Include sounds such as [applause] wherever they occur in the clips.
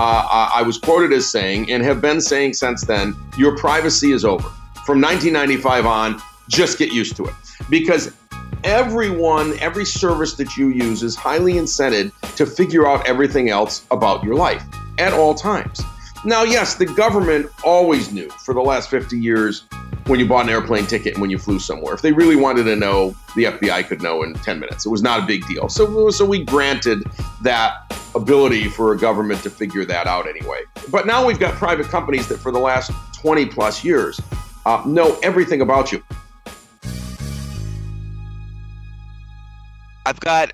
uh, I was quoted as saying, and have been saying since then, your privacy is over. From 1995 on, just get used to it. Because everyone, every service that you use is highly incented to figure out everything else about your life at all times. Now, yes, the government always knew for the last 50 years when you bought an airplane ticket and when you flew somewhere. If they really wanted to know, the FBI could know in 10 minutes. It was not a big deal. So, so we granted that ability for a government to figure that out anyway. But now we've got private companies that for the last 20 plus years uh, know everything about you. I've got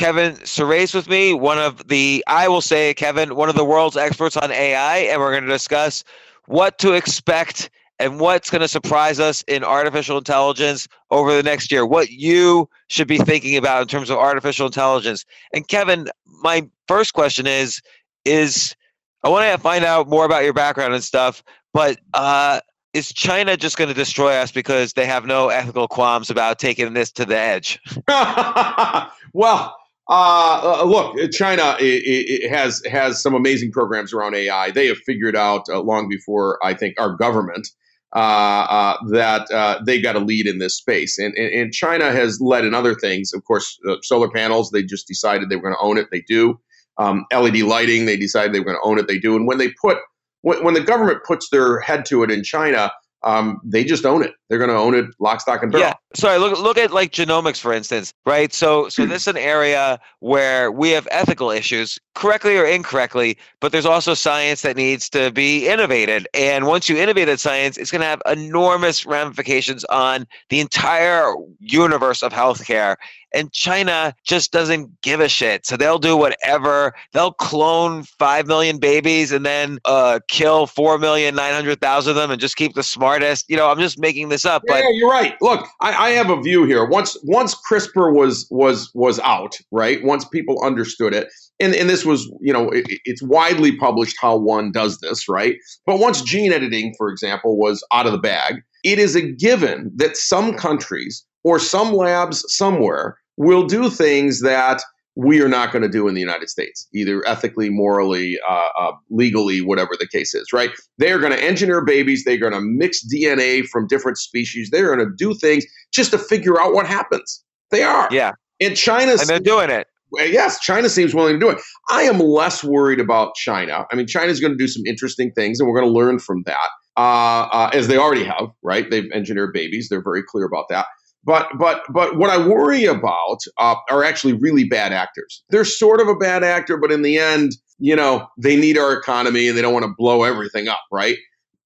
Kevin Surace with me, one of the, I will say, Kevin, one of the world's experts on AI, and we're going to discuss what to expect and what's going to surprise us in artificial intelligence over the next year, what you should be thinking about in terms of artificial intelligence. And Kevin, my first question is is I want to find out more about your background and stuff, but uh, is China just going to destroy us because they have no ethical qualms about taking this to the edge? [laughs] well, uh, uh, look, China it, it has has some amazing programs around AI. They have figured out uh, long before I think our government uh, uh, that uh, they've got a lead in this space. And, and, and, China has led in other things. Of course, solar panels, they just decided they were going to own it. They do. Um, LED lighting, they decided they were going to own it. They do. And when they put, when, when the government puts their head to it in China, um, they just own it. They're going to own it lock, stock, and barrel. Yeah. Sorry. Look, look at like genomics, for instance, right? So, so this is an area where we have ethical issues, correctly or incorrectly, but there's also science that needs to be innovated. And once you innovate that science, it's going to have enormous ramifications on the entire universe of healthcare. And China just doesn't give a shit. So they'll do whatever. They'll clone five million babies and then uh, kill four million nine hundred thousand of them and just keep the smartest. You know, I'm just making this up. Yeah, but you're right. Look, I, I have a view here. Once once CRISPR was was was out, right? Once people understood it, and, and this was, you know, it, it's widely published how one does this, right? But once gene editing, for example, was out of the bag, it is a given that some countries or some labs somewhere will do things that we are not going to do in the United States, either ethically, morally, uh, uh, legally, whatever the case is, right? They are going to engineer babies. They're going to mix DNA from different species. They're going to do things just to figure out what happens. They are. Yeah. And China's and they're doing it. Yes, China seems willing to do it. I am less worried about China. I mean, China's going to do some interesting things, and we're going to learn from that, uh, uh, as they already have. Right? They've engineered babies. They're very clear about that. But but but what I worry about uh, are actually really bad actors. They're sort of a bad actor, but in the end, you know, they need our economy and they don't want to blow everything up, right?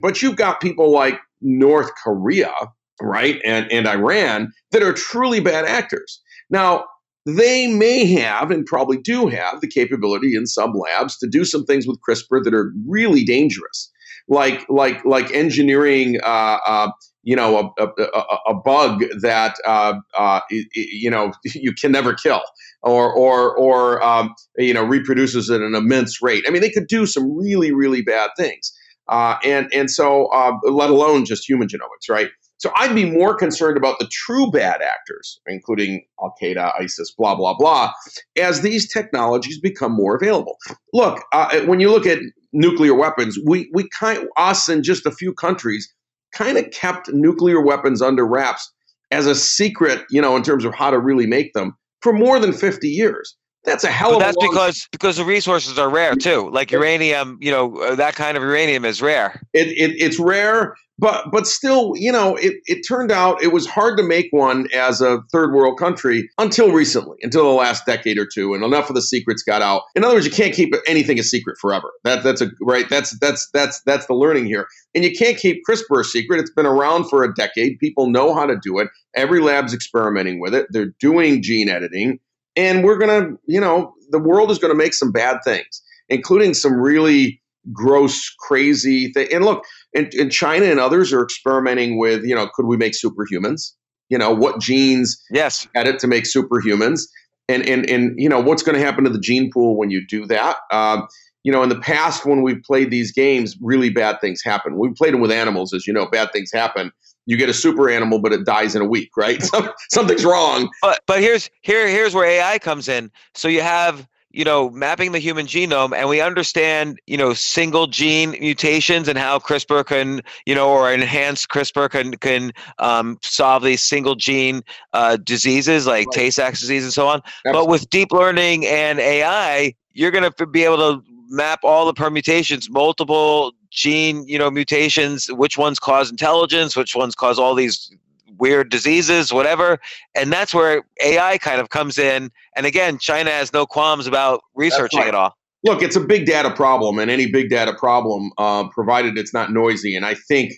But you've got people like North Korea, right, and and Iran that are truly bad actors. Now, they may have and probably do have the capability in some labs to do some things with CRISPR that are really dangerous, like like like engineering, uh, uh, you know, a, a, a bug that uh, uh you know [laughs] you can never kill, or or or um, you know reproduces at an immense rate. I mean, they could do some really really bad things, uh, and and so uh, let alone just human genomics, right? So I'd be more concerned about the true bad actors, including Al Qaeda, ISIS, blah, blah, blah, as these technologies become more available. Look, uh, when you look at nuclear weapons, we, we kind, us and just a few countries kind of kept nuclear weapons under wraps as a secret, you know, in terms of how to really make them for more than 50 years. That's a hell but of that's because because the resources are rare too. Like uranium, you know, uh, that kind of uranium is rare. It, it, it's rare, but but still, you know, it, it turned out it was hard to make one as a third world country until recently, until the last decade or two, and enough of the secrets got out. In other words, you can't keep anything a secret forever. That that's a right. That's that's that's that's the learning here. And you can't keep CRISPR a secret. It's been around for a decade. People know how to do it. Every lab's experimenting with it. They're doing gene editing and we're going to, you know, the world is going to make some bad things, including some really gross, crazy thing. And look, in, in China and others are experimenting with, you know, could we make superhumans? You know, what genes yes edit to make superhumans? And and and you know, what's going to happen to the gene pool when you do that? Um, you know, in the past when we've played these games, really bad things happen. We've played them with animals, as you know, bad things happen you get a super animal, but it dies in a week, right? [laughs] Something's wrong. But but here's here here's where AI comes in. So you have you know mapping the human genome, and we understand you know single gene mutations and how CRISPR can you know or enhanced CRISPR can can um, solve these single gene uh, diseases like right. Tay-Sachs disease and so on. Absolutely. But with deep learning and AI, you're going to be able to map all the permutations, multiple gene, you know, mutations, which ones cause intelligence, which ones cause all these weird diseases, whatever. And that's where AI kind of comes in. And again, China has no qualms about researching right. it all. Look, it's a big data problem, and any big data problem, uh, provided it's not noisy, and I think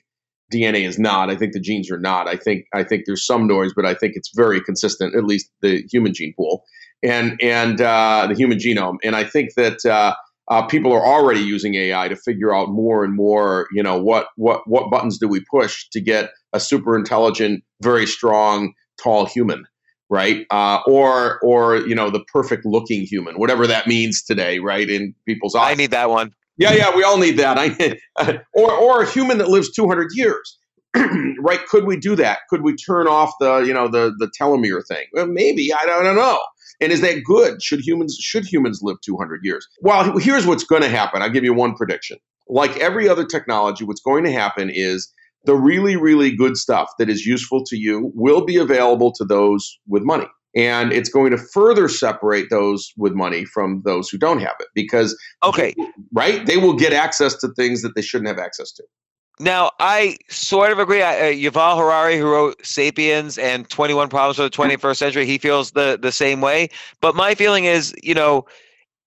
DNA is not. I think the genes are not. I think I think there's some noise, but I think it's very consistent. At least the human gene pool and and uh, the human genome, and I think that uh, uh, people are already using AI to figure out more and more. You know, what what what buttons do we push to get a super intelligent, very strong, tall human, right? Uh, or or you know, the perfect looking human, whatever that means today, right? In people's eyes. I need that one. Yeah, yeah, we all need that. I, [laughs] or or a human that lives 200 years. [clears throat] right? Could we do that? Could we turn off the, you know, the the telomere thing? Well, maybe. I don't, I don't know. And is that good? Should humans should humans live 200 years? Well, here's what's going to happen. I'll give you one prediction. Like every other technology, what's going to happen is the really really good stuff that is useful to you will be available to those with money. And it's going to further separate those with money from those who don't have it because okay, right? They will get access to things that they shouldn't have access to. Now, I sort of agree. I, uh, Yuval Harari, who wrote *Sapiens* and *21 Problems for the 21st Century*, he feels the the same way. But my feeling is, you know,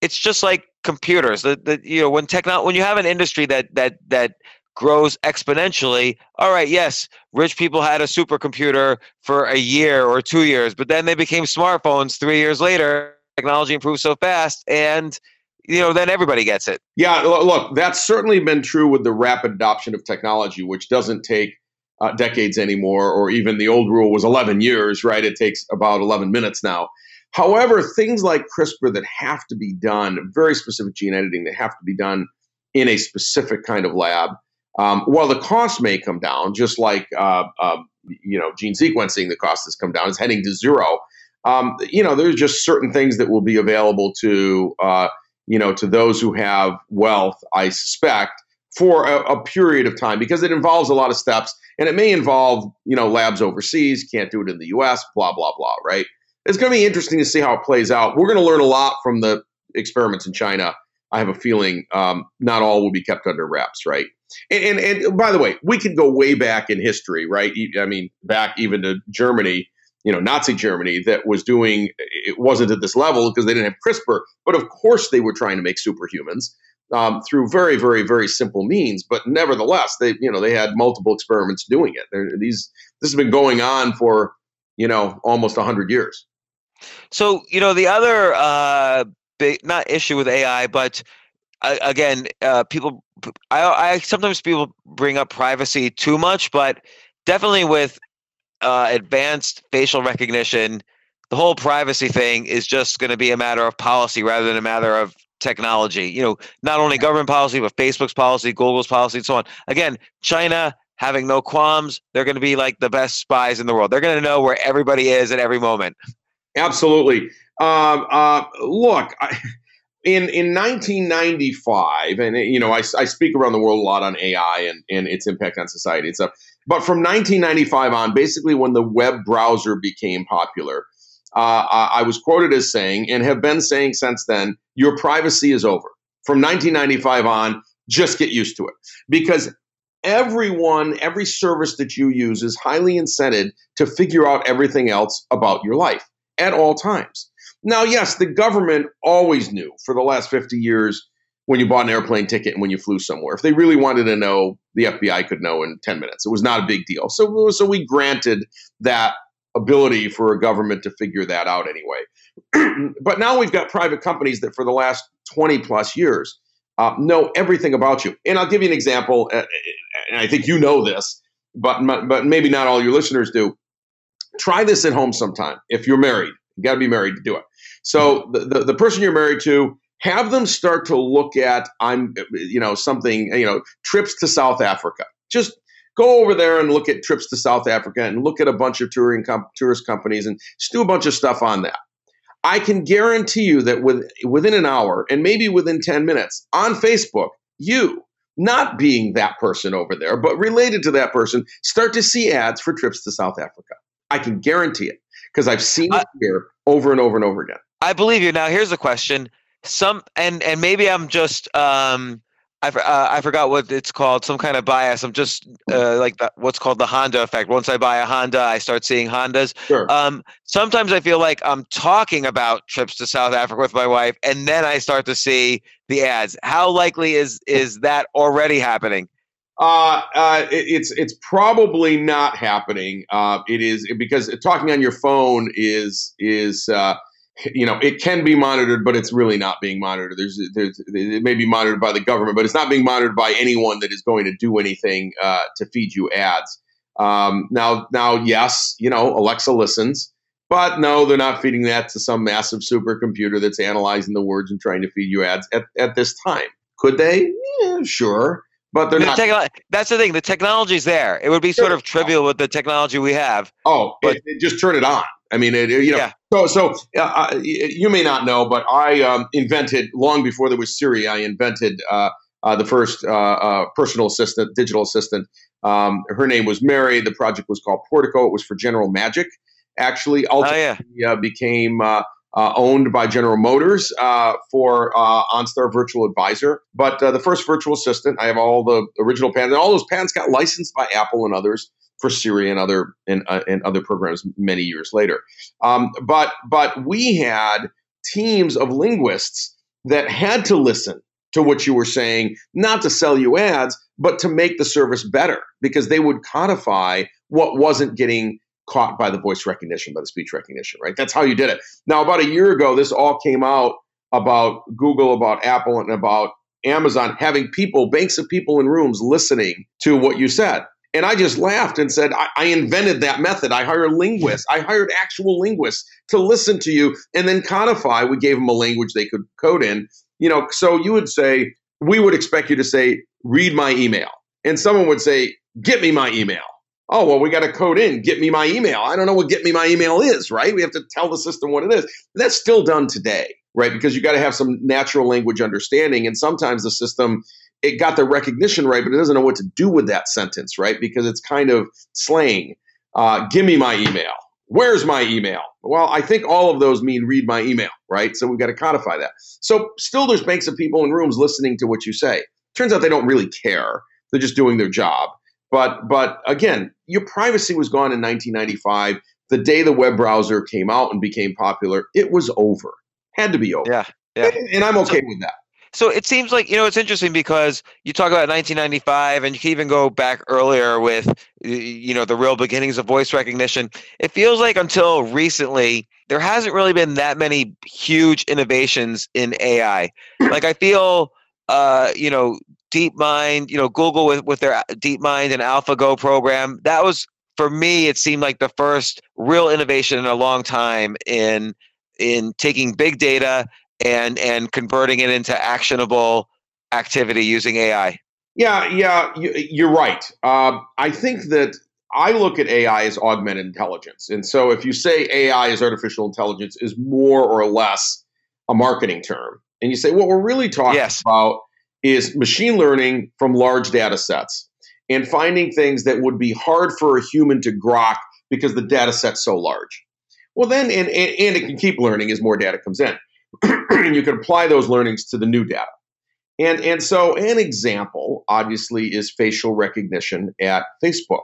it's just like computers. The, the you know when techno when you have an industry that that that grows exponentially. All right, yes, rich people had a supercomputer for a year or two years, but then they became smartphones three years later. Technology improved so fast, and you know, then everybody gets it. Yeah, look, that's certainly been true with the rapid adoption of technology, which doesn't take uh, decades anymore, or even the old rule was 11 years, right? It takes about 11 minutes now. However, things like CRISPR that have to be done, very specific gene editing that have to be done in a specific kind of lab, um, while the cost may come down, just like uh, uh, you know gene sequencing, the cost has come down. It's heading to zero. Um, you know, there's just certain things that will be available to uh, you know to those who have wealth. I suspect for a, a, period of time because it involves a lot of steps and it may involve you know labs overseas. Can't do it in the U.S. Blah blah blah. Right. It's going to be interesting to see how it plays out. We're going to learn a lot from the experiments in China. I have a feeling um, not all will be kept under wraps, right? And, and, and by the way, we could go way back in history, right? I mean, back even to Germany, you know, Nazi Germany that was doing it wasn't at this level because they didn't have CRISPR, but of course they were trying to make superhumans um, through very, very, very simple means. But nevertheless, they you know they had multiple experiments doing it. They're, these this has been going on for you know almost hundred years. So you know the other uh, big not issue with AI, but uh, again, uh, people I, I sometimes people bring up privacy too much, but definitely with uh, advanced facial recognition, the whole privacy thing is just going to be a matter of policy rather than a matter of technology. You know, not only government policy, but Facebook's policy, Google's policy, and so on. Again, China having no qualms, they're going to be like the best spies in the world. They're going to know where everybody is at every moment. Absolutely. Um, uh, look, I, in in 1995, and you know, I, I speak around the world a lot on AI and, and its impact on society and stuff. But from 1995 on, basically when the web browser became popular, uh, I was quoted as saying, and have been saying since then, your privacy is over. From 1995 on, just get used to it because everyone, every service that you use is highly incented to figure out everything else about your life at all times. Now, yes, the government always knew for the last 50 years when you bought an airplane ticket and when you flew somewhere. If they really wanted to know, the FBI could know in 10 minutes. It was not a big deal. So, so we granted that ability for a government to figure that out anyway. [clears throat] but now we've got private companies that for the last 20 plus years uh, know everything about you. And I'll give you an example, uh, and I think you know this, but, but maybe not all your listeners do. Try this at home sometime if you're married. You got to be married to do it. So the, the, the person you're married to, have them start to look at I'm you know something you know trips to South Africa. Just go over there and look at trips to South Africa and look at a bunch of touring com- tourist companies and just do a bunch of stuff on that. I can guarantee you that with, within an hour and maybe within 10 minutes on Facebook, you, not being that person over there, but related to that person, start to see ads for trips to South Africa. I can guarantee it because I've seen it here over and over and over again. I believe you. Now, here's a question: some and and maybe I'm just um I, uh, I forgot what it's called, some kind of bias. I'm just uh, like the, what's called the Honda effect. Once I buy a Honda, I start seeing Hondas. Sure. Um, sometimes I feel like I'm talking about trips to South Africa with my wife, and then I start to see the ads. How likely is is that already happening? Uh, uh, it, it's it's probably not happening. Uh, it is because talking on your phone is is uh, you know, it can be monitored, but it's really not being monitored. There's, there's, it may be monitored by the government, but it's not being monitored by anyone that is going to do anything uh, to feed you ads. Um, now, now, yes, you know, Alexa listens, but no, they're not feeding that to some massive supercomputer that's analyzing the words and trying to feed you ads at, at this time. Could they? Yeah, sure. But they're the not. Techno- that's the thing. The technology's there. It would be sort of trivial with the technology we have. Oh, but it, it just turn it on. I mean, it, you know, yeah. so so uh, uh you may not know, but I um, invented long before there was Siri. I invented uh, uh, the first uh, uh, personal assistant, digital assistant. Um, her name was Mary. The project was called Portico. It was for General Magic. Actually, ultimately oh, yeah. became owned by General Motors for OnStar Virtual Advisor. But the first virtual assistant, I have all the original patents, and all those patents got licensed by Apple and others for Siri and other and, uh, and other programs many years later. Um, but but we had teams of linguists that had to listen to what you were saying, not to sell you ads, but to make the service better because they would codify what wasn't getting caught by the voice recognition, by the speech recognition, right? That's how you did it. Now, about a year ago, this all came out about Google, about Apple, and about Amazon having people, banks of people in rooms listening to what you said. And I just laughed and said, I, I, invented that method. I hired linguists. I hired actual linguists to listen to you and then codify. We gave them a language they could code in. You know, so you would say, we would expect you to say, read my email. And someone would say, get me my email. Oh, well, we got to code in, get me my email. I don't know what get me my email is, right? We have to tell the system what it is. That's still done today, right? Because you got to have some natural language understanding. And sometimes the system it got the recognition right, but it doesn't know what to do with that sentence, right? Because it's kind of slang. Uh, give me my email. Where's my email? Well, I think all of those mean read my email, right? So we've got to codify that. So still, there's banks of people in rooms listening to what you say. Turns out they don't really care. They're just doing their job. But but again, your privacy was gone in 1995. The day the web browser came out and became popular, it was over. Had to be over. Yeah. Yeah. And, and I'm okay so, with that. So it seems like you know it's interesting because you talk about 1995, and you can even go back earlier with you know the real beginnings of voice recognition. It feels like until recently there hasn't really been that many huge innovations in AI. [clears throat] like I feel, uh, you know, DeepMind, you know, Google with with their DeepMind and AlphaGo program. That was for me. It seemed like the first real innovation in a long time in in taking big data and and converting it into actionable activity using AI. Yeah, yeah, you're right. Uh, I think that I look at AI as augmented intelligence, and so if you say AI is artificial intelligence, is more or less a marketing term, and you say what we're really talking yes. about is machine learning from large data sets and finding things that would be hard for a human to grok because the data set's so large. Well, then, and, and, and it can keep learning as more data comes in. [clears throat] you can apply those learnings to the new data. And, and so, an example, obviously, is facial recognition at Facebook.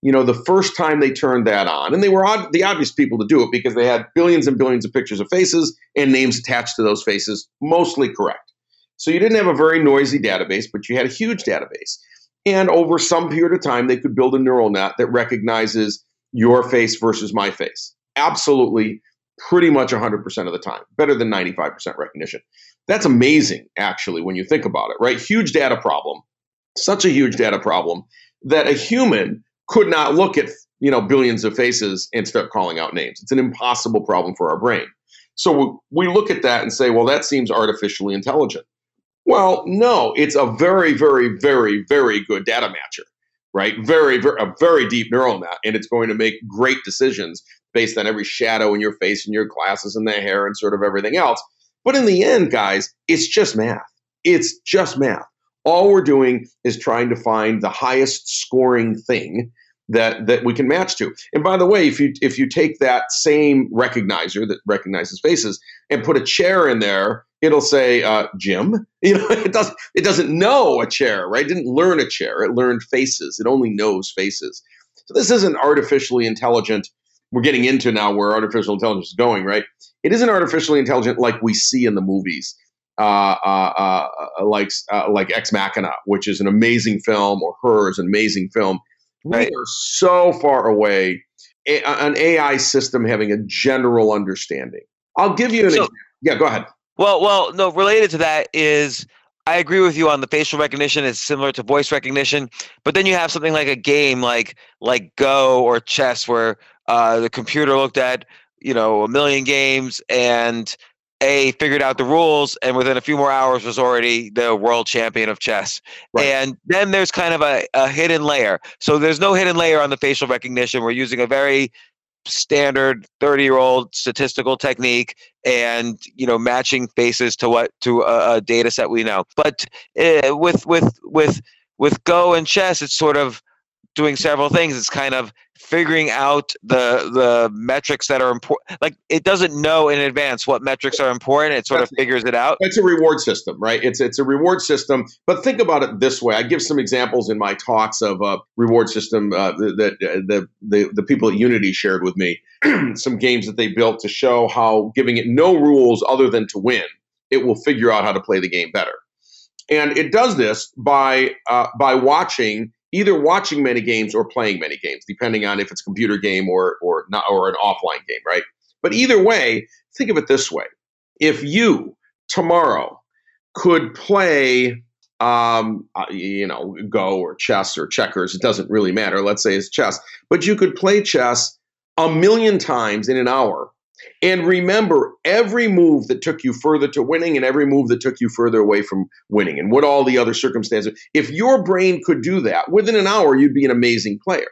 You know, the first time they turned that on, and they were the obvious people to do it because they had billions and billions of pictures of faces and names attached to those faces, mostly correct. So you didn't have a very noisy database, but you had a huge database. And over some period of time, they could build a neural net that recognizes your face versus my face. Absolutely pretty much 100% of the time, better than 95% recognition. That's amazing, actually, when you think about it, right? Huge data problem, such a huge data problem that a human could not look at you know billions of faces and start calling out names. It's an impossible problem for our brain. So we look at that and say, well, that seems artificially intelligent. Well, no, it's a very, very, very, very good data matcher, right? Very, very, a very deep neural net, and it's going to make great decisions based on every shadow in your face and your glasses and the hair and sort of everything else. But in the end, guys, it's just math. It's just math. All we're doing is trying to find the highest scoring thing that that we can match to. And by the way, if you if you take that same recognizer that recognizes faces and put a chair in there, it'll say uh, Jim. [laughs] You know, it doesn't it doesn't know a chair, right? It didn't learn a chair. It learned faces. It only knows faces. So this isn't artificially intelligent we're getting into now where artificial intelligence is going, right? It isn't artificially intelligent like we see in the movies, uh, uh, uh, like uh, like Ex Machina, which is an amazing film, or Her is an amazing film. Right. We are so far away. A- an AI system having a general understanding. I'll give you an so, example. Yeah, go ahead. Well, well, no. Related to that is I agree with you on the facial recognition. It's similar to voice recognition, but then you have something like a game like like Go or chess, where uh, the computer looked at you know a million games and a figured out the rules and within a few more hours was already the world champion of chess. Right. and then there's kind of a, a hidden layer. So there's no hidden layer on the facial recognition. We're using a very standard 30 year old statistical technique and you know matching faces to what to a, a data set we know. But uh, with with with with go and chess it's sort of doing several things. It's kind of figuring out the the metrics that are important. Like it doesn't know in advance what metrics are important. It sort of figures it out. It's a reward system, right? It's it's a reward system. But think about it this way. I give some examples in my talks of a reward system uh, that the, the the people at Unity shared with me. [clears throat] some games that they built to show how giving it no rules other than to win, it will figure out how to play the game better. and it does this by uh, by watching either watching many games or playing many games, depending on if it's a computer game or or not or an offline game, right? But either way, think of it this way: if you tomorrow could play um, uh, you know, Go or chess or checkers. It doesn't really matter. Let's say it's chess, but you could play chess a million times in an hour and remember every move that took you further to winning and every move that took you further away from winning and what all the other circumstances. If your brain could do that within an hour, you'd be an amazing player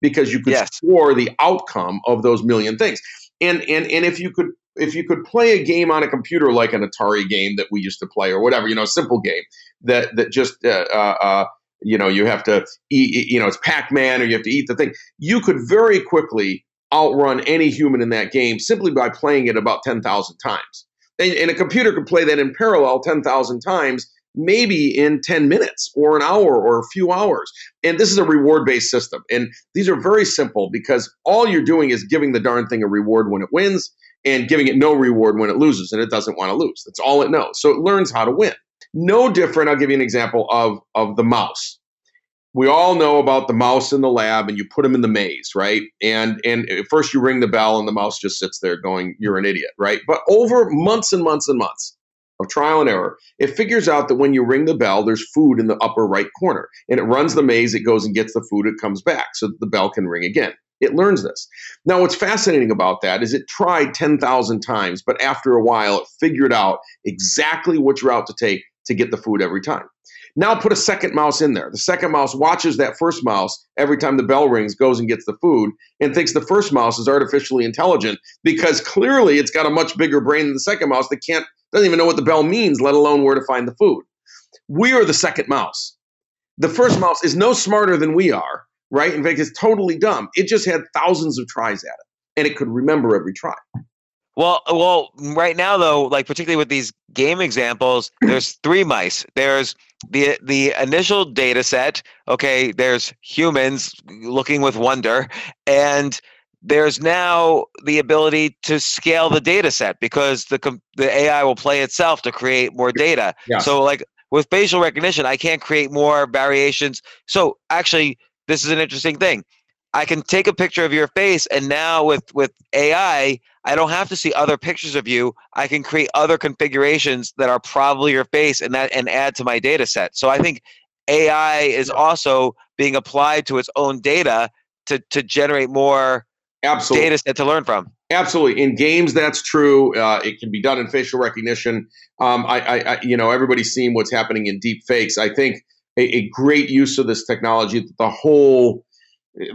because you could yes. score the outcome of those million things. And and and if you could if you could play a game on a computer like an Atari game that we used to play or whatever, you know, a simple game that that just uh, uh, uh, you know you have to eat, you know, it's Pac-Man or you have to eat the thing. You could very quickly outrun any human in that game simply by playing it about ten thousand times. And, and a computer could play that in parallel ten thousand times maybe in 10 minutes or an hour or a few hours. And this is a reward based system. And these are very simple because all you're doing is giving the darn thing a reward when it wins and giving it no reward when it loses and it doesn't want to lose. That's all it knows. So it learns how to win. No different. I'll give you an example of, of the mouse. We all know about the mouse in the lab and you put him in the maze, right? And and first you ring the bell and the mouse just sits there going, You're an idiot, right? But over months and months and months of trial and error, it figures out that when you ring the bell, there's food in the upper right corner. And it runs the maze, it goes and gets the food, it comes back so the bell can ring again. It learns this. Now, what's fascinating about that is it tried 10,000 times, but after a while, it figured out exactly which route to take to get the food every time. Now, put a second mouse in there. The second mouse watches that first mouse every time the bell rings, goes and gets the food, and thinks the first mouse is artificially intelligent because clearly it's got a much bigger brain than the second mouse that can't, doesn't even know what the bell means, let alone where to find the food. We are the second mouse. The first mouse is no smarter than we are right? In fact, it's totally dumb. It just had thousands of tries at it, and it could remember every try. Well, well, right now though, like particularly with these game examples, [clears throat] there's three mice. There's the the initial data set. Okay, there's humans looking with wonder, and there's now the ability to scale the data set because the the AI will play itself to create more data. Yeah. So like with facial recognition, I can't create more variations. So actually, this is an interesting thing. I can take a picture of your face, and now with with AI, I don't have to see other pictures of you. I can create other configurations that are probably your face, and that and add to my data set. So I think AI is also being applied to its own data to to generate more Absolutely. data set to learn from. Absolutely. In games, that's true. Uh, it can be done in facial recognition. Um, I, I, I, you know, everybody's seen what's happening in deep fakes. I think a, a great use of this technology the whole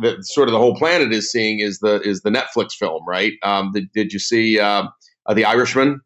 that sort of the whole planet is seeing is the is the Netflix film, right? Um, the, did you see uh, uh, the Irishman?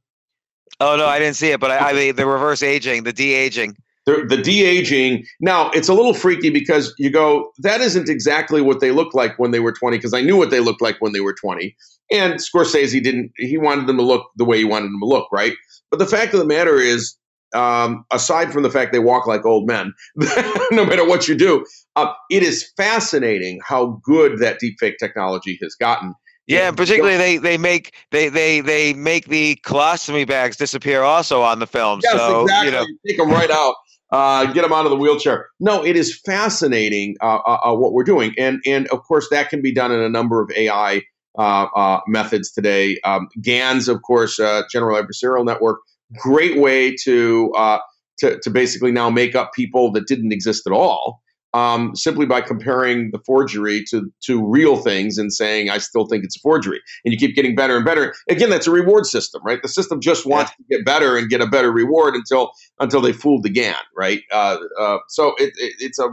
Oh no, I didn't see it, but I, I mean the reverse aging, the de aging. The, the de aging. Now it's a little freaky because you go, that isn't exactly what they looked like when they were twenty. Because I knew what they looked like when they were twenty, and Scorsese didn't. He wanted them to look the way he wanted them to look, right? But the fact of the matter is, um, aside from the fact they walk like old men, [laughs] no matter what you do, uh, it is fascinating how good that deepfake technology has gotten. Yeah, and particularly they, they make they, they they make the colostomy bags disappear also on the film. Yes, so exactly. you know, take them right out, uh, get them out of the wheelchair. No, it is fascinating uh, uh, uh, what we're doing, and and of course that can be done in a number of AI uh, methods today. Um, GANs, of course, General Adversarial Network great way to, uh, to, to basically now make up people that didn't exist at all. Um, simply by comparing the forgery to to real things and saying I still think it's a forgery, and you keep getting better and better. Again, that's a reward system, right? The system just wants yeah. to get better and get a better reward until until they fooled again, right? Uh, uh, so it, it, it's a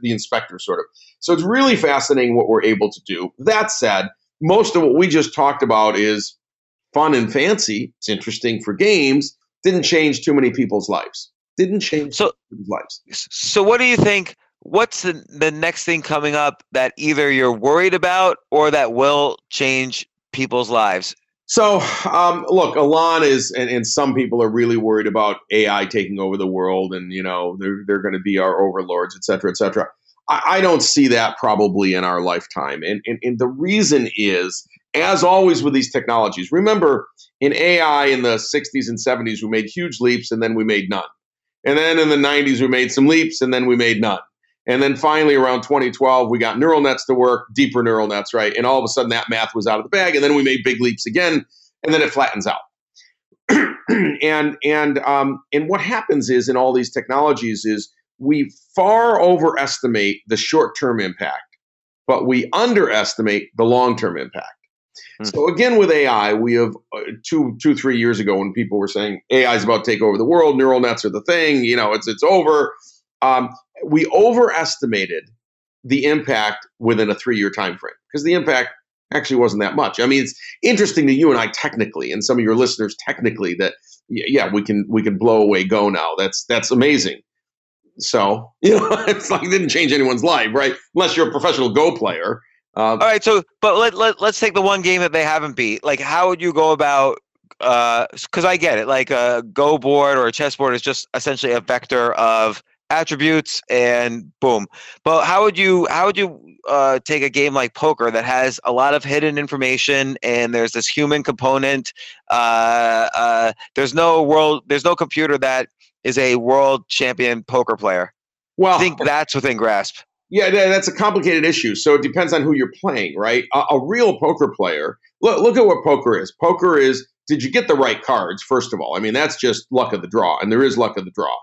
the inspector sort of. So it's really fascinating what we're able to do. That said, most of what we just talked about is fun and fancy. It's interesting for games. Didn't change too many people's lives. Didn't change so, lives. So what do you think? What's the, the next thing coming up that either you're worried about or that will change people's lives? So, um, look, Elon is, and, and, some people are really worried about AI taking over the world, and you know they're they're going to be our overlords, et cetera, et cetera. I, I, don't see that probably in our lifetime, and, and and the reason is as always with these technologies, remember in AI in the 60s and 70s, we made huge leaps and then we made none. And then in the 90s, we made some leaps, and then we made none. And then finally, around 2012, we got neural nets to work, deeper neural nets, right? And all of a sudden, that math was out of the bag. And then we made big leaps again, and then it flattens out. [clears throat] and and um, and what happens is in all these technologies is we far overestimate the short-term impact, but we underestimate the long-term impact. Hmm. So again, with AI, we have uh, two, two, three years ago when people were saying AI is about to take over the world, neural nets are the thing, you know, it's it's over. Um, we overestimated the impact within a three-year time frame because the impact actually wasn't that much. I mean, it's interesting to you and I technically, and some of your listeners technically, that yeah, we can we can blow away Go now. That's that's amazing. So [laughs] you know, it's like it didn't change anyone's life, right? Unless you're a professional Go player. Uh, All right, so but let, let let's take the one game that they haven't beat. Like, how would you go about? Because uh, I get it, like a Go board or a chessboard is just essentially a vector of attributes and boom. But how would you how would you uh, take a game like poker that has a lot of hidden information and there's this human component? Uh, uh, there's no world. There's no computer that is a world champion poker player. Well, I think that's within grasp. Yeah, that's a complicated issue. So it depends on who you're playing, right? A, a real poker player. Look, look at what poker is. Poker is did you get the right cards first of all? I mean, that's just luck of the draw, and there is luck of the draw.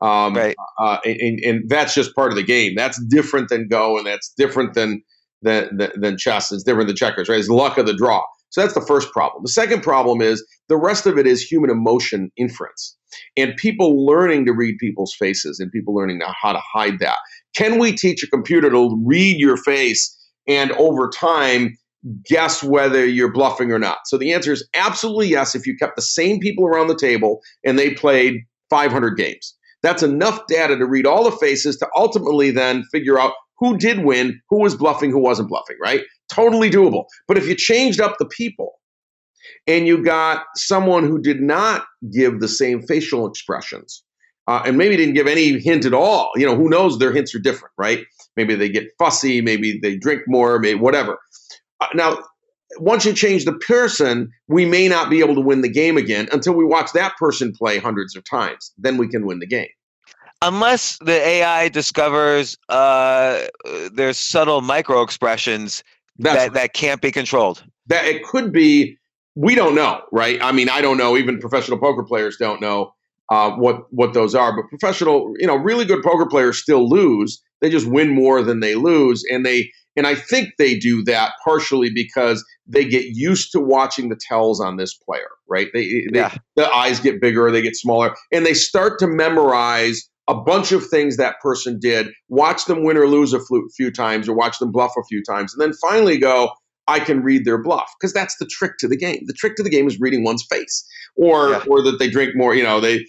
Um, right. Uh, and, and that's just part of the game. That's different than Go, and that's different than than, than chess. It's different than checkers, right? It's luck of the draw. So that's the first problem. The second problem is the rest of it is human emotion inference and people learning to read people's faces and people learning how to hide that. Can we teach a computer to read your face and over time guess whether you're bluffing or not? So the answer is absolutely yes if you kept the same people around the table and they played 500 games. That's enough data to read all the faces to ultimately then figure out who did win, who was bluffing, who wasn't bluffing, right? Totally doable. But if you changed up the people and you got someone who did not give the same facial expressions, uh, and maybe didn't give any hint at all, you know, who knows? Their hints are different, right? Maybe they get fussy, maybe they drink more, maybe whatever. Uh, now, once you change the person, we may not be able to win the game again until we watch that person play hundreds of times. Then we can win the game. Unless the AI discovers uh, there's subtle micro expressions that, that can't be controlled. That it could be. We don't know, right? I mean, I don't know. Even professional poker players don't know uh, what what those are. But professional, you know, really good poker players still lose. They just win more than they lose, and they and I think they do that partially because they get used to watching the tells on this player, right? They, they yeah. the eyes get bigger, they get smaller, and they start to memorize a bunch of things that person did, watch them win or lose a few times, or watch them bluff a few times, and then finally go, I can read their bluff because that's the trick to the game. The trick to the game is reading one's face, or yeah. or that they drink more. You know, they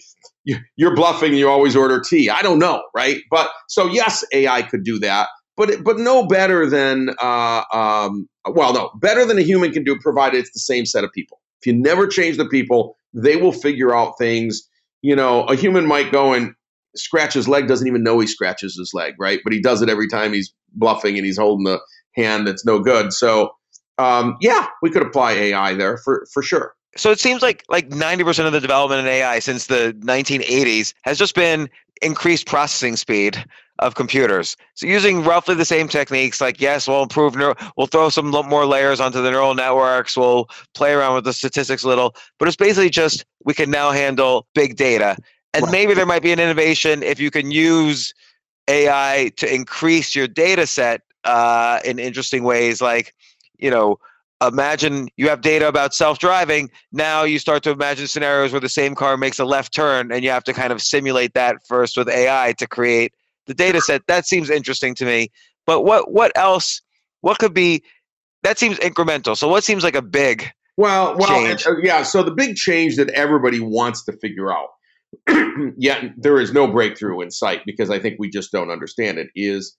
you're bluffing. You always order tea. I don't know, right? But so yes, AI could do that but but no better than uh, um, well, no better than a human can do, provided it's the same set of people. If you never change the people, they will figure out things. You know, a human might go and scratch his leg, doesn't even know he scratches his leg, right? But he does it every time he's bluffing and he's holding the hand that's no good. So, um, yeah, we could apply AI there for for sure. So it seems like like 90% of the development in AI since the 1980s has just been increased processing speed of computers. So using roughly the same techniques, like yes, we'll improve, neuro- we'll throw some more layers onto the neural networks, we'll play around with the statistics a little, but it's basically just we can now handle big data. And right. maybe there might be an innovation if you can use AI to increase your data set uh, in interesting ways, like you know imagine you have data about self-driving now you start to imagine scenarios where the same car makes a left turn and you have to kind of simulate that first with ai to create the data set. That seems interesting to me. But what what else what could be that seems incremental. So what seems like a big well well? Uh, yeah so the big change that everybody wants to figure out [clears throat] yet there is no breakthrough in sight because i think we just don't understand it is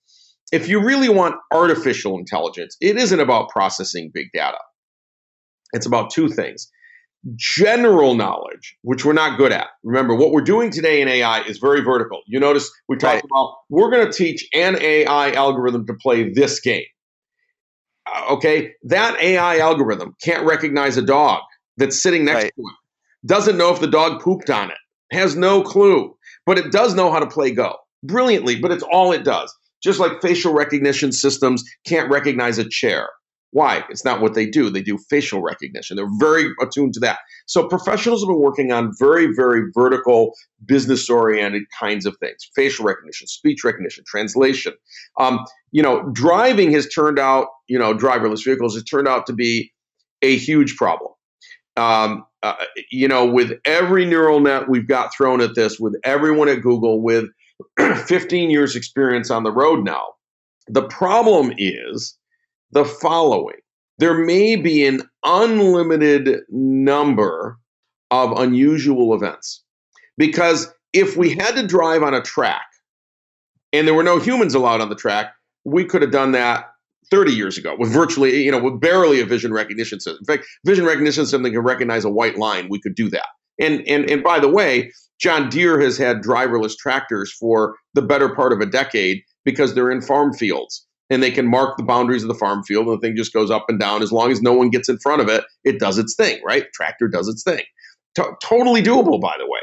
if you really want artificial intelligence, it isn't about processing big data. It's about two things general knowledge, which we're not good at. Remember, what we're doing today in AI is very vertical. You notice we talked right. about we're going to teach an AI algorithm to play this game. Uh, okay, that AI algorithm can't recognize a dog that's sitting next right. to it, doesn't know if the dog pooped on it, has no clue. but it does know how to play Go brilliantly, but it's all it does. Just like facial recognition systems can't recognize a chair. Why? It's not what they do. They do facial recognition. They're very attuned to that. So professionals have been working on very, very vertical, business oriented kinds of things facial recognition, speech recognition, translation. Um, you know, driving has turned out, you know, driverless vehicles has turned out to be a huge problem. Um, uh, you know, with every neural net we've got thrown at this, with everyone at Google, with [clears throat] 15 years experience on the road now, the problem is the following there may be an unlimited number of unusual events. Because if we had to drive on a track and there were no humans allowed on the track, we could have done that 30 years ago with virtually, you know, with barely a vision recognition system. In fact, vision recognition system that can recognize a white line, we could do that. And and and by the way, John Deere has had driverless tractors for the better part of a decade because they're in farm fields and they can mark the boundaries of the farm field and the thing just goes up and down. As long as no one gets in front of it it does its thing right? Tractor does its thing. T- totally doable by the way.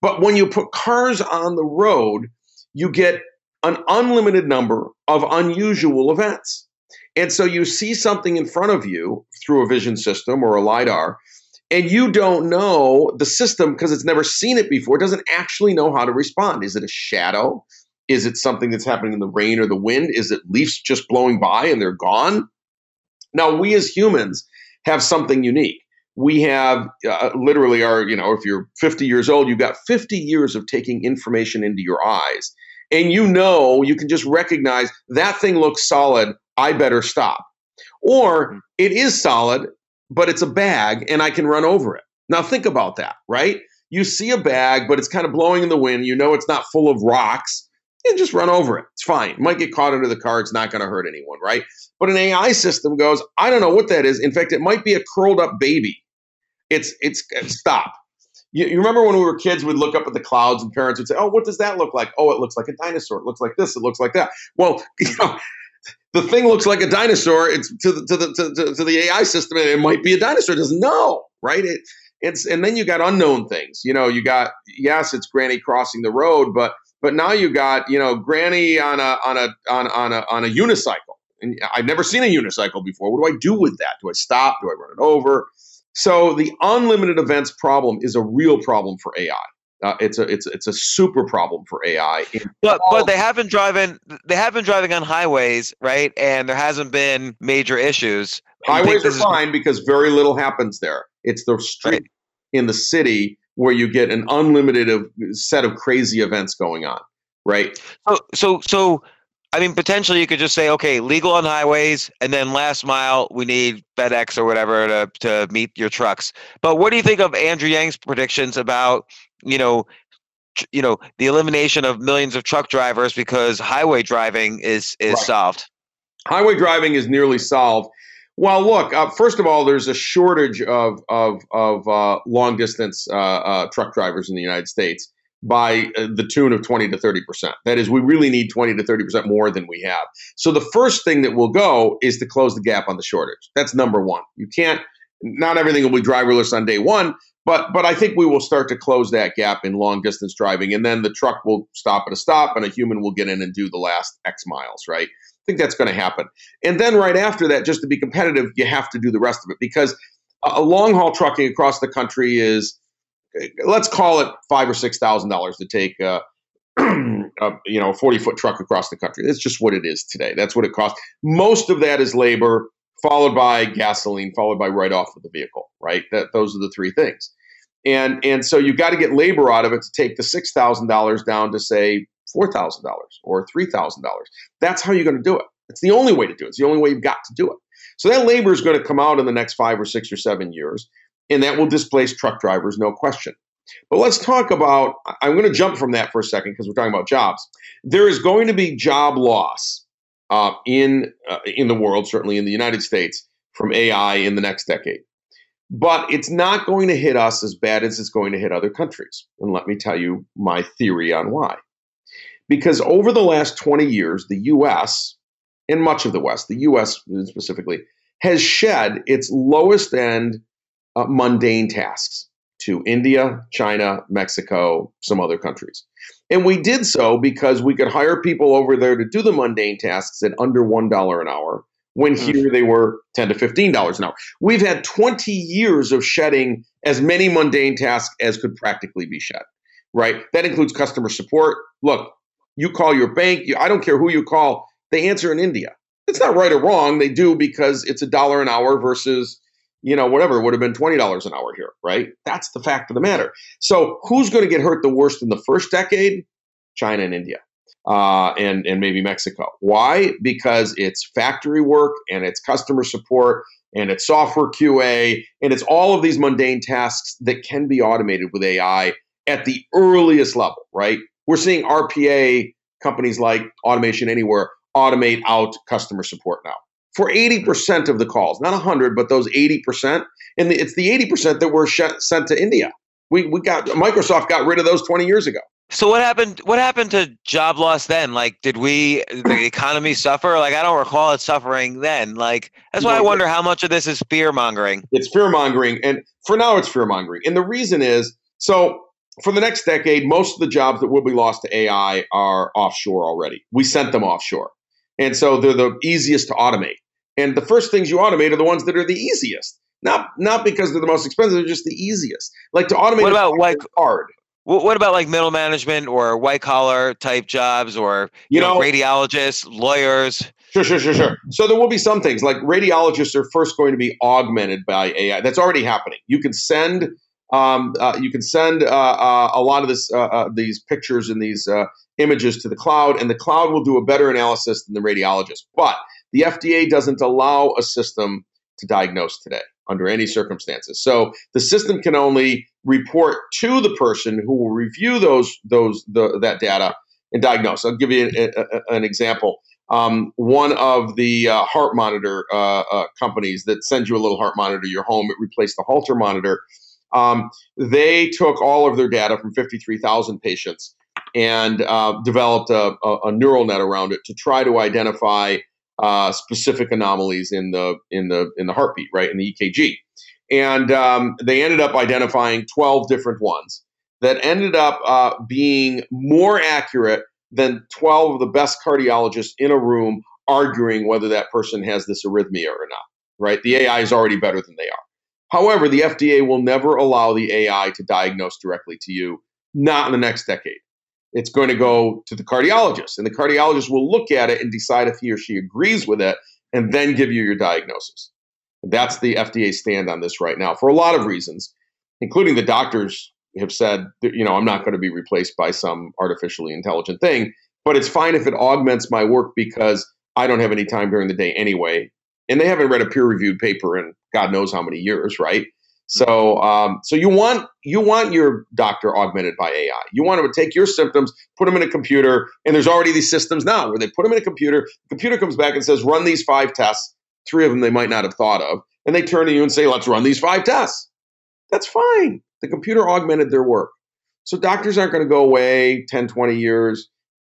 But when you put cars on the road you get an unlimited number of unusual events. And so you see something in front of you through a vision system or a lidar and you don't know the system because it's never seen it before it doesn't actually know how to respond is it a shadow is it something that's happening in the rain or the wind? Is it leaves just blowing by and they're gone? Now, we as humans have something unique. We have uh, literally our, you know, if you're 50 years old, you've got 50 years of taking information into your eyes. And you know, you can just recognize that thing looks solid. I better stop. Or hmm. it is solid, but it's a bag and I can run over it. Now, think about that, right? You see a bag, but it's kind of blowing in the wind. You know, it's not full of rocks and just run over it. It's fine. might get caught under the car. It's not going to hurt anyone, right? But an AI system goes, I don't know what that is. In fact, it might be a curled up baby. It's it's uh, stop. You, you remember when we were kids, we'd look up at the clouds and parents would say, "Oh, what does that look like? Oh, it looks like a dinosaur. It looks like this. It looks like that." Well, [laughs] you know, the thing looks like a dinosaur. It's to the to the to, to, to the AI system, and it might be a dinosaur. It doesn't know, right? It it's and then you got unknown things. You know, you got yes, it's Granny crossing the road, but but now you got you know Granny on a on a on on a on a unicycle, and I've never seen a unicycle before. What do I do with that? Do I stop? Do I run it over? So the unlimited events problem is a real problem for AI. Uh, it's a it's it's a super problem for AI. But but they have been driving they have been driving on highways, right? And there hasn't been major issues. Highways are fine is... because very little happens there. It's the street right. in the city where you get an unlimited of, set of crazy events going on, right? So, so, so, I mean, potentially you could just say, okay, legal on highways, and then last mile we need FedEx or whatever to to meet your trucks. But what do you think of Andrew Yang's predictions about, you know, you know, the elimination of millions of truck drivers because highway driving is is right. solved? Highway driving is nearly solved well, look. Uh, first of all, there's a shortage of of of uh, long distance uh, uh truck drivers in the United States by uh, the tune of 20 to 30 percent. That is, we really need 20 to 30 percent more than we have. So the first thing that will go is to close the gap on the shortage. That's number one. You can't. Not everything will be driverless on day one, but but I think we will start to close that gap in long distance driving, and then the truck will stop at a stop, and a human will get in and do the last X miles, right? I think that's going to happen. And then right after that, just to be competitive, you have to do the rest of it because a long haul trucking across the country is, let's call it five or six thousand dollars to take a, [clears throat] you know a forty foot truck across the country. That's just what it is today. That's what it costs. Most of that is labor, followed by gasoline, followed by write off of the vehicle. Right. That those are the three things. And and so you've got to get labor out of it to take the six thousand dollars down to say $4,000 or $3,000. That's how you're going to do it. It's the only way to do it. It's the only way you've got to do it. So that labor is going to come out in the next five or six or seven years, and that will displace truck drivers, no question. But let's talk about, I'm going to jump from that for a second because we're talking about jobs. There is going to be job loss uh, in, uh, in the world, certainly in the United States, from AI in the next decade. But it's not going to hit us as bad as it's going to hit other countries. And let me tell you my theory on why. Because over the last 20 years, the US, and much of the West, the US specifically, has shed its lowest end uh, mundane tasks to India, China, Mexico, some other countries. And we did so because we could hire people over there to do the mundane tasks at under $1 an hour when mm. here they were 10 to $15 an hour. We've had 20 years of shedding as many mundane tasks as could practically be shed, right? That includes customer support. Look, you call your bank, you, I don't care who you call, they answer in India. It's not right or wrong. They do because it's a dollar an hour versus, you know, whatever would have been $20 an hour here, right? That's the fact of the matter. So who's going to get hurt the worst in the first decade? China and India. Uh, and and maybe Mexico. Why? Because it's factory work and it's customer support and it's software QA and it's all of these mundane tasks that can be automated with AI at the earliest level. Right? We're seeing RPA companies like Automation Anywhere automate out customer support now for 80% of the calls, not 100, but those 80%. And the, it's the 80% that were sh- sent to India. We, we got Microsoft got rid of those 20 years ago. So what happened? What happened to job loss then? Like, did we the economy suffer? Like, I don't recall it suffering then. Like, that's why I wonder how much of this is fear mongering. It's fear mongering, and for now, it's fear mongering. And the reason is so for the next decade, most of the jobs that will be lost to AI are offshore already. We sent them offshore. And so they're the easiest to automate. And the first things you automate are the ones that are the easiest. Not not because they're the most expensive, they're just the easiest. Like to automate what about like hard. What about like middle management or white collar type jobs or you, you know, know radiologists, lawyers? Sure, sure, sure, sure. So there will be some things like radiologists are first going to be augmented by AI. That's already happening. You can send um, uh, you can send uh, uh, a lot of this uh, uh, these pictures and these uh, images to the cloud, and the cloud will do a better analysis than the radiologist. But the FDA doesn't allow a system to diagnose today under any circumstances. So the system can only report to the person who will review those those the, that data and diagnose. I'll give you a, a, an example. Um, one of the uh, heart monitor uh, uh, companies that sends you a little heart monitor to your home, it replaced the Holter monitor. Um, they took all of their data from 53,000 patients and uh, developed a, a, neural net around it to try to identify uh, specific anomalies in the in the in the heartbeat, right, in the EKG. And um, they ended up identifying 12 different ones that ended up uh, being more accurate than 12 of the best cardiologists in a room arguing whether that person has this arrhythmia or not, right? The AI is already better than they are. However, the FDA will never allow the AI to diagnose directly to you, not in the next decade. It's going to go to the cardiologist, and the cardiologist will look at it and decide if he or she agrees with it and then give you your diagnosis. That's the FDA stand on this right now for a lot of reasons, including the doctors have said, you know, I'm not going to be replaced by some artificially intelligent thing, but it's fine if it augments my work because I don't have any time during the day anyway. And they haven't read a peer reviewed paper in God knows how many years, right? So, um, so you want you want your doctor augmented by AI. You want to take your symptoms, put them in a computer, and there's already these systems now where they put them in a computer. The computer comes back and says, "Run these five tests." Three of them they might not have thought of, and they turn to you and say, "Let's run these five tests." That's fine. The computer augmented their work. So doctors aren't going to go away 10, 20 years.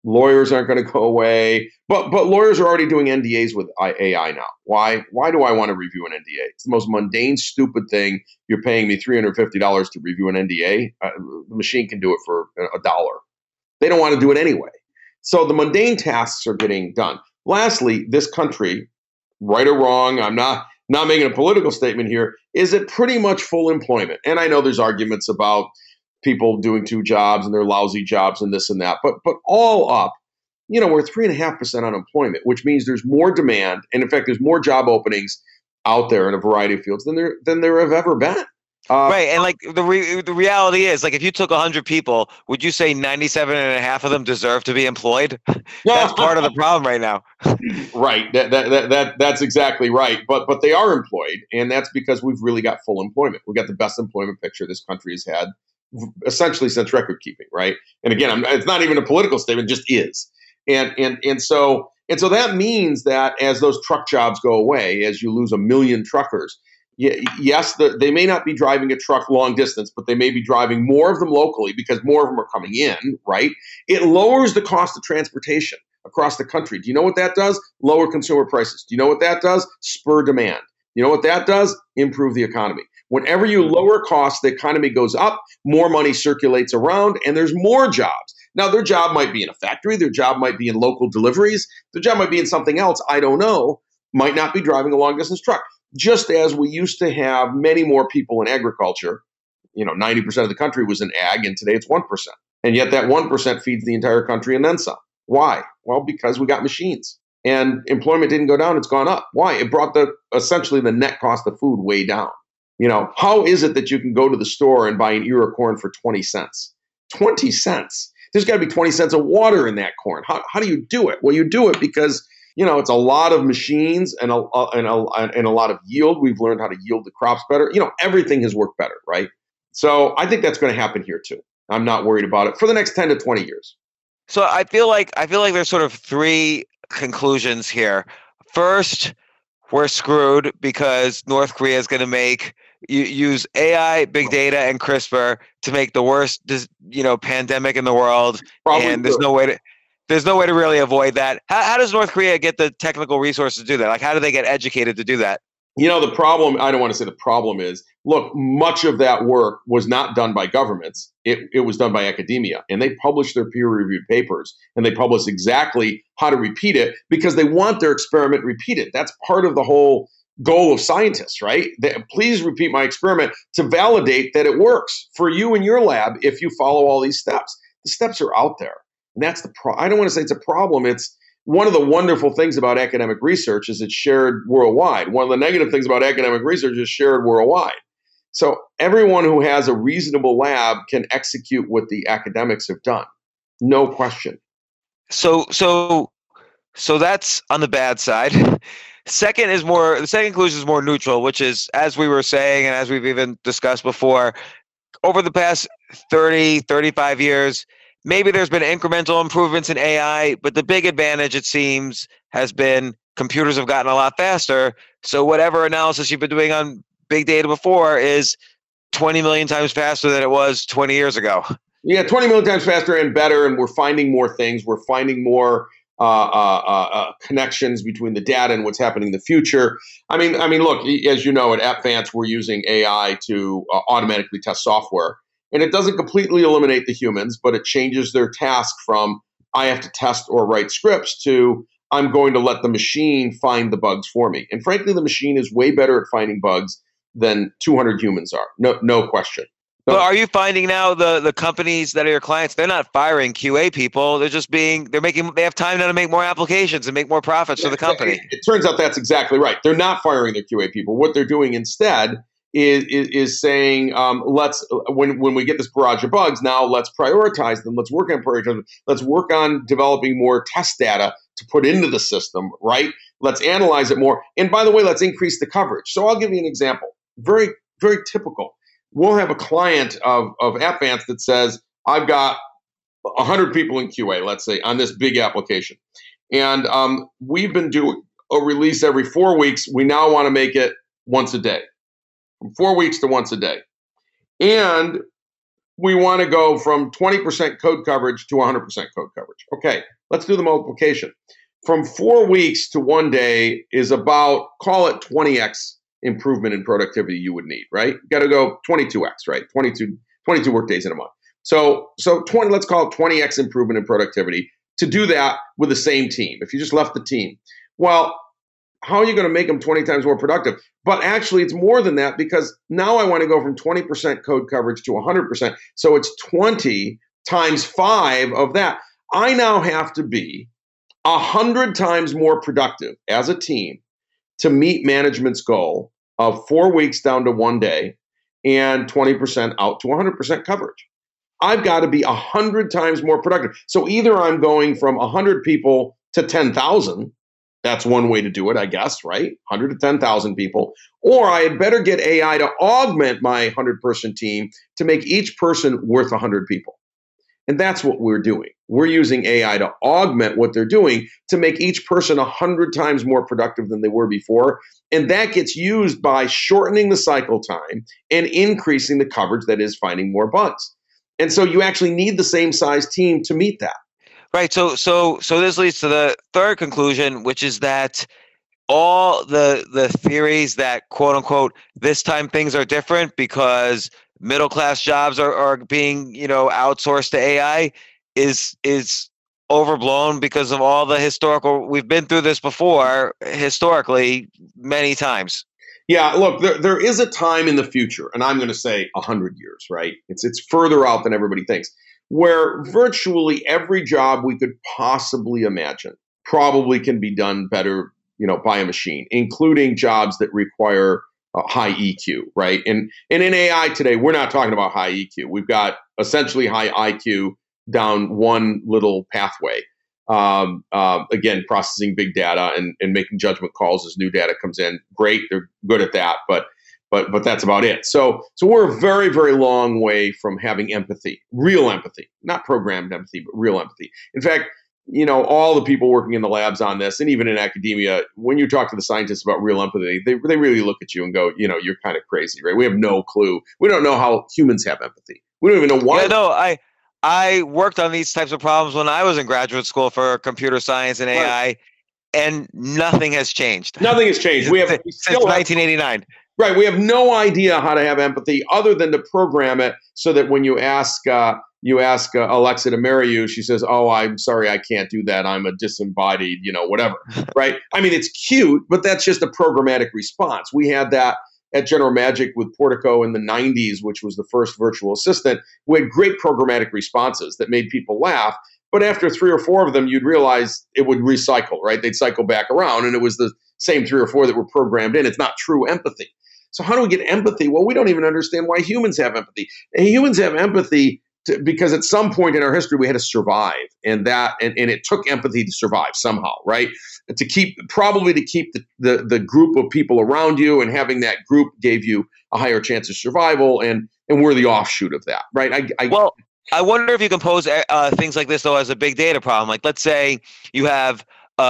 Lawyers aren't going to go away, but but lawyers are already doing NDAs with AI now. Why? Why do I want to review an NDA? It's the most mundane, stupid thing. You're paying me three hundred fifty dollars to review an NDA. Uh, the machine can do it for a dollar. They don't want to do it anyway. So the mundane tasks are getting done. Lastly, this country, right or wrong, I'm not not making a political statement here, is it pretty much full employment? And I know there's arguments about people doing two jobs and they're lousy jobs and this and that. But but all up, you know, we're three and a half percent unemployment, which means there's more demand, and in fact, there's more job openings out there in a variety of fields than there than there have ever been. Uh, right, and like the re- the reality is, like if you took hundred people, would you say ninety-seven and a half of them deserve to be employed? [laughs] that's [laughs] part of the problem right now. [laughs] right, that, that that that that's exactly right. But but they are employed, and that's because we've really got full employment. We've got the best employment picture this country has had essentially since record keeping, right? And again, I'm, it's not even a political statement; just is. And and and so and so that means that as those truck jobs go away, as you lose a million truckers, yes, the, they may not be driving a truck long distance, but they may be driving more of them locally because more of them are coming in, right? It lowers the cost of transportation across the country. Do you know what that does? Lower consumer prices. Do you know what that does? Spur demand. You know what that does? Improve the economy. Whenever you mm-hmm. lower costs, the economy goes up, more money circulates around, and there's more jobs. Now, their job might be in a factory, their job might be in local deliveries, their job might be in something else. I don't know. Might not be driving a long distance truck. Just as we used to have many more people in agriculture, you know, 90% of the country was in ag, and today it's 1%. And yet that 1% feeds the entire country and then some. Why? Well, because we got machines and employment didn't go down, it's gone up. Why? It brought the essentially the net cost of food way down. You know, how is it that you can go to the store and buy an ear of corn for 20 cents? 20 cents. There's got to be 20 cents of water in that corn. How, how do you do it? Well, you do it because, you know, it's a lot of machines and a, and, a, and a lot of yield. We've learned how to yield the crops better. You know, everything has worked better, right? So I think that's going to happen here too. I'm not worried about it for the next 10 to 20 years. So I feel like I feel like there's sort of three conclusions here. First, we're screwed because North Korea is going to make you use AI, big data, and CRISPR to make the worst, you know, pandemic in the world, Probably and there's true. no way to there's no way to really avoid that. How, how does North Korea get the technical resources to do that? Like, how do they get educated to do that? You know, the problem, I don't want to say the problem is look, much of that work was not done by governments, it, it was done by academia. And they publish their peer reviewed papers and they publish exactly how to repeat it because they want their experiment repeated. That's part of the whole goal of scientists, right? That, please repeat my experiment to validate that it works for you in your lab if you follow all these steps. The steps are out there. And that's the pro- I don't want to say it's a problem. It's one of the wonderful things about academic research is it's shared worldwide. One of the negative things about academic research is shared worldwide. So everyone who has a reasonable lab can execute what the academics have done. No question. So so so that's on the bad side. [laughs] Second is more the second conclusion is more neutral, which is as we were saying and as we've even discussed before, over the past 30, 35 years, maybe there's been incremental improvements in AI, but the big advantage, it seems, has been computers have gotten a lot faster. So whatever analysis you've been doing on big data before is 20 million times faster than it was 20 years ago. Yeah, 20 million times faster and better. And we're finding more things. We're finding more Uh, uh, uh, connections between the data and what's happening in the future. I mean, I mean, look, as you know, at Appvance, we're using AI to uh, automatically test software. And it doesn't completely eliminate the humans, but it changes their task from I have to test or write scripts to I'm going to let the machine find the bugs for me. And frankly, the machine is way better at finding bugs than 200 humans are. No, no question. But are you finding now the the companies that are your clients? They're not firing QA people. They're just being they're making they have time now to make more applications and make more profits yeah, for the company. It, it turns out that's exactly right. They're not firing their QA people. What they're doing instead is, is, is saying, um, let's when when we get this barrage of bugs, now let's prioritize them. Let's work on prioritizing. Let's work on developing more test data to put into the system. Right? Let's analyze it more. And by the way, let's increase the coverage. So I'll give you an example. Very very typical. We'll have a client of of Appvance that says, I've got 100 people in QA, let's say, on this big application. And um, we've been doing a release every four weeks. We now want to make it once a day from four weeks to once a day. And we want to go from 20% code coverage to 100% code coverage. Okay, let's do the multiplication. From four weeks to one day is about, call it 20x improvement in productivity you would need, right? You got to go 22x, right? 22, 22 work days in a month. So, so 20, let's call it 20x improvement in productivity to do that with the same team. If you just left the team, well, how are you going to make them 20 times more productive? But actually, it's more than that because now I want to go from 20% code coverage to 100%. So it's 20 times five of that. I now have to be 100 times more productive as a team to meet management's goal of four weeks down to one day and 20% out to 100% coverage. I've got to be 100 times more productive. So either I'm going from 100 people to 10,000 that's one way to do it, I guess, right? 100 to 10,000 people. Or I had better get AI to augment my 100 person team to make each person worth 100 people. And that's what we're doing. We're using AI to augment what they're doing to make each person 100 times more productive than they were before. And that gets used by shortening the cycle time and increasing the coverage that is finding more bugs. And so you actually need the same size team to meet that. Right. So so so this leads to the third conclusion, which is that all the the theories that quote unquote this time things are different because middle class jobs are, are being you know outsourced to AI is is overblown because of all the historical we've been through this before historically many times. Yeah look there, there is a time in the future and i'm going to say 100 years right? It's it's further out than everybody thinks where virtually every job we could possibly imagine probably can be done better you know by a machine including jobs that require high EQ, right? And and in AI today, we're not talking about high EQ. We've got essentially high IQ down one little pathway. Um, uh, again, processing big data and, and making judgment calls as new data comes in. Great, they're good at that, but but but that's about it. So so we're a very very long way from having empathy, real empathy, not programmed empathy, but real empathy. In fact, you know, all the people working in the labs on this, and even in academia, when you talk to the scientists about real empathy, they, they really look at you and go, you know, you're kind of crazy, right? We have no clue. We don't know how humans have empathy. We don't even know why. Yeah, no, I I worked on these types of problems when I was in graduate school for computer science and AI, right. and nothing has changed. Nothing has changed. We have we since 1989. Right. We have no idea how to have empathy other than to program it so that when you ask uh, you ask uh, Alexa to marry you, she says, "Oh, I'm sorry, I can't do that. I'm a disembodied, you know, whatever." [laughs] right? I mean, it's cute, but that's just a programmatic response. We had that at General Magic with Portico in the 90s, which was the first virtual assistant. We had great programmatic responses that made people laugh. But after three or four of them, you'd realize it would recycle, right? They'd cycle back around, and it was the same three or four that were programmed in. It's not true empathy. So, how do we get empathy? Well, we don't even understand why humans have empathy. And humans have empathy to, because at some point in our history we had to survive and that and, and it took empathy to survive somehow right? To keep probably to keep the, the, the group of people around you and having that group gave you a higher chance of survival and and we're the offshoot of that right? I, I well i wonder if you can pose uh, things like this though as a big data problem. Like let's say you have a,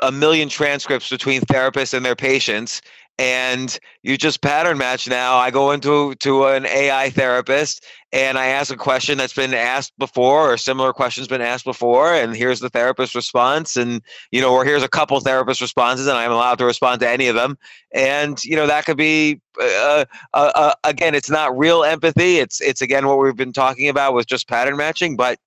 a, a million transcripts between therapists and their patients and you just pattern match now. I go into to an ai therapist and i ask a question that's been asked before or similar questions been asked before and here's the therapist response and you know or here's a couple therapist responses and i'm allowed to respond to any of them. And you know that could be uh, uh, uh, again it's not real empathy. It's it's again what we've been talking about with just pattern matching but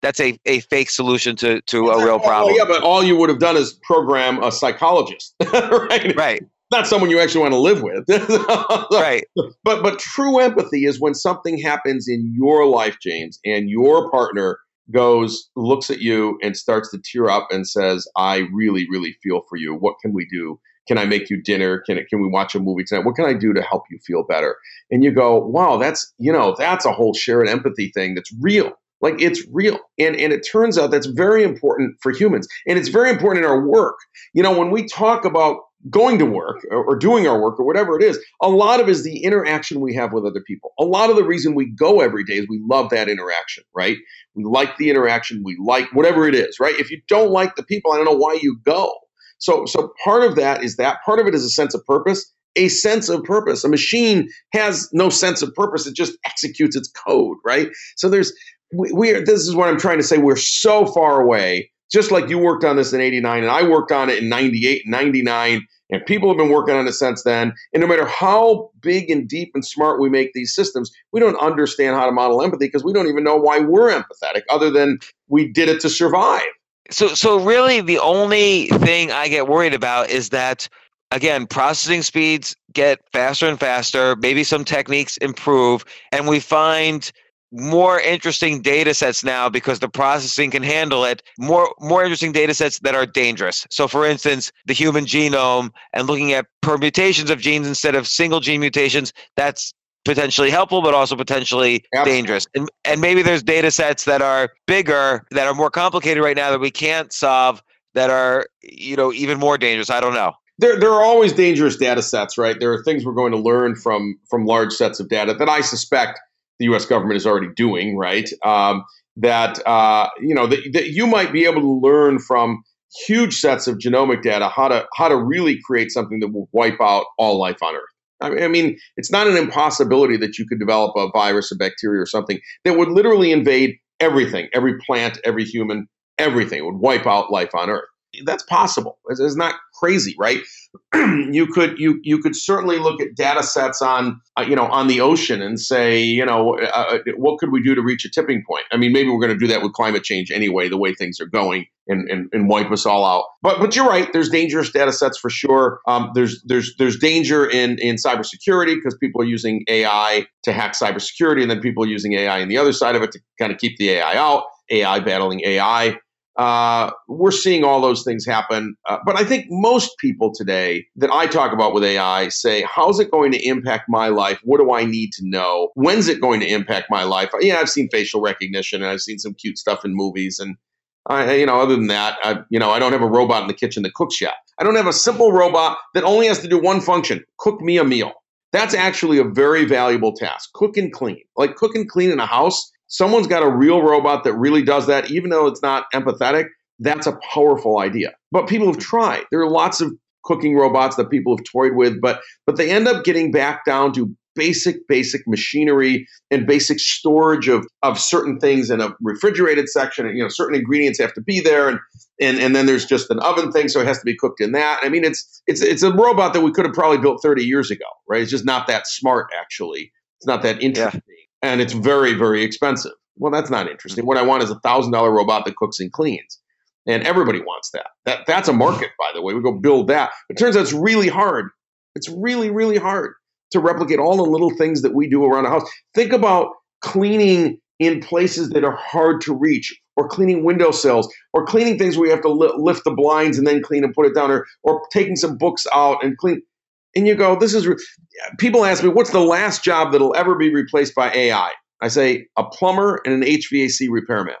that's a, a fake solution to, to a real problem. yeah, but all you would have done is program a psychologist, [laughs] right? Right not someone you actually want to live with. [laughs] right. But but true empathy is when something happens in your life, James, and your partner goes, looks at you and starts to tear up and says, I really, really feel for you. What can we do? Can I make you dinner? Can it, can we watch a movie tonight? What can I do to help you feel better? And you go, wow, that's you know, that's a whole shared empathy thing that's real. Like it's real. And and it turns out that's very important for humans. And it's very important in our work. You know, when we talk about going to work or, doing our work or whatever it is, a lot of is the interaction we have with other people. A lot of the reason we go every day is we love that interaction, right? We like the interaction, we like whatever it is, right? If you don't like the people, I don't know why you go. So so part of that is that part of it is a sense of purpose, a sense of purpose. A machine has no sense of purpose, it just executes its code, right? So there's we, we are, this is what I'm trying to say. We're so far away just like you worked on this in 89 and I worked on it in 98 and 99 and people have been working on it since then. And no matter how big and deep and smart we make these systems, we don't understand how to model empathy because we don't even know why we're empathetic other than we did it to survive. So so really the only thing I get worried about is that again, processing speeds get faster and faster, maybe some techniques improve and we find more interesting data sets now because the processing can handle it. More more interesting data sets that are dangerous. So for instance the human genome and looking at permutations of genes instead of single gene mutations that's potentially helpful but also potentially Absolutely. dangerous. And, and maybe there's data sets that are bigger that are more complicated right now that we can't solve that are you know even more dangerous. I don't know. There, there are always dangerous data sets right? There are things we're going to learn from from large sets of data that i suspect the U.S. government is already doing, right? Um, that uh, you know that, that you might be able to learn from huge sets of genomic data how to how to really create something that will wipe out all life on Earth. I mean, it's not an impossibility that you could develop a virus, a bacteria, or something that would literally invade everything, every plant, every human, everything. It would wipe out life on Earth. That's possible. It's, it's not crazy, right? [clears throat] you could you you could certainly look at data sets on uh, you know on the ocean and say you know uh, uh what could we do to reach a tipping point? I mean, maybe we're going to do that with climate change anyway, the way things are going, and, and, and wipe us all out. But but you're right. There's dangerous data sets for sure. Um, there's there's there's danger in in cybersecurity because people are using AI to hack cybersecurity, and then people are using AI in the other side of it to kind of keep the AI out. AI battling AI. Uh, we're seeing all those things happen. Uh, but I think most people today that I talk about with AI say, how's it going to impact my life? What do I need to know? When's it going to impact my life? Yeah, I've seen facial recognition and I've seen some cute stuff in movies. And, I, you know, other than that, I, you know, I don't have a robot in the kitchen that cooks yet. I don't have a simple robot that only has to do one function cook me a meal. That's actually a very valuable task. Cook and clean. Like cook and clean in a house someone's got a real robot that really does that, even though it's not empathetic, that's a powerful idea. But people have tried. There are lots of cooking robots that people have toyed with, but but they end up getting back down to basic, basic machinery and basic storage of, of certain things in a refrigerated section. And, you know, certain ingredients have to be there. And, and, and then there's just an oven thing. So it has to be cooked in that. I mean, it's, it's, it's a robot that we could have probably built 30 years ago, right? It's just not that smart, actually. It's not that interesting. And it's very, very expensive. Well, that's not interesting. What I want is a thousand dollar robot that cooks and cleans. And everybody wants that. That that's a market, by the way. We go build that. It turns out it's really hard. It's really, really hard to replicate all the little things that we do around the house. Think about cleaning in places that are hard to reach, or cleaning windowsills, or cleaning things where you have to li- lift the blinds and then clean and put it down, or, or taking some books out and clean and you go, this is, people ask me, what's the last job that'll ever be replaced by AI? I say a plumber and an HVAC repairman,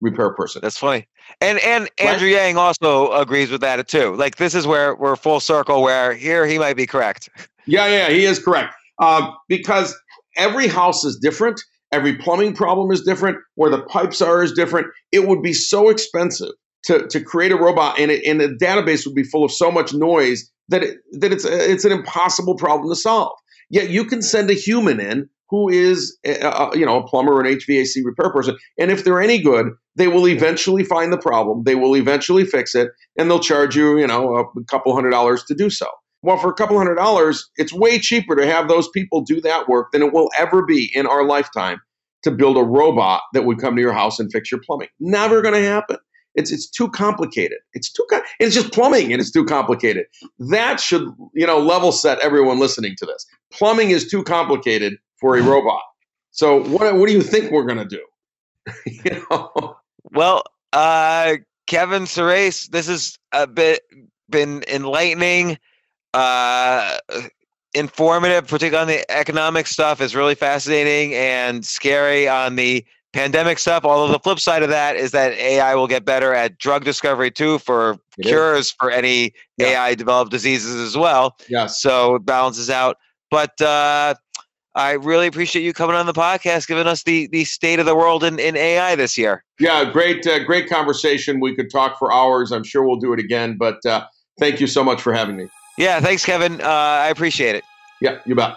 repair person. That's funny. And and Andrew right? Yang also agrees with that too. Like this is where we're full circle. Where here he might be correct. [laughs] Yeah, yeah, he is correct. Uh, because every house is different. Every plumbing problem is different. Where the pipes are is different. It would be so expensive to, to create a robot, and, it, and the database would be full of so much noise that it, that it's it's an impossible problem to solve. Yet you can send a human in who is a, you know a plumber or an HVAC repair person, and if they're any good, they will eventually find the problem. They will eventually fix it, and they'll charge you you know a couple hundred dollars to do so. Well, for a couple hundred dollars, it's way cheaper to have those people do that work than it will ever be in our lifetime to build a robot that would come to your house and fix your plumbing. Never going to happen. It's it's too complicated. It's too it's just plumbing and it's too complicated. That should you know level set everyone listening to this. Plumbing is too complicated for a robot. So what what do you think we're gonna do? [laughs] you know. Well, uh, Kevin Surace, this has a bit been enlightening, uh, informative, particularly on the economic stuff. is really fascinating and scary on the pandemic stuff. Although the flip side of that is that AI will get better at drug discovery too for it cures is. for any yeah. AI developed diseases as well. Yeah. So it balances out. But uh, I really appreciate you coming on the podcast, giving us the the state of the world in, in AI this year. Yeah, great, uh, great conversation. We could talk for hours. I'm sure we'll do it again. But uh, thank you so much for having me. Yeah, thanks, Kevin. Uh, I appreciate it. Yeah, you bet.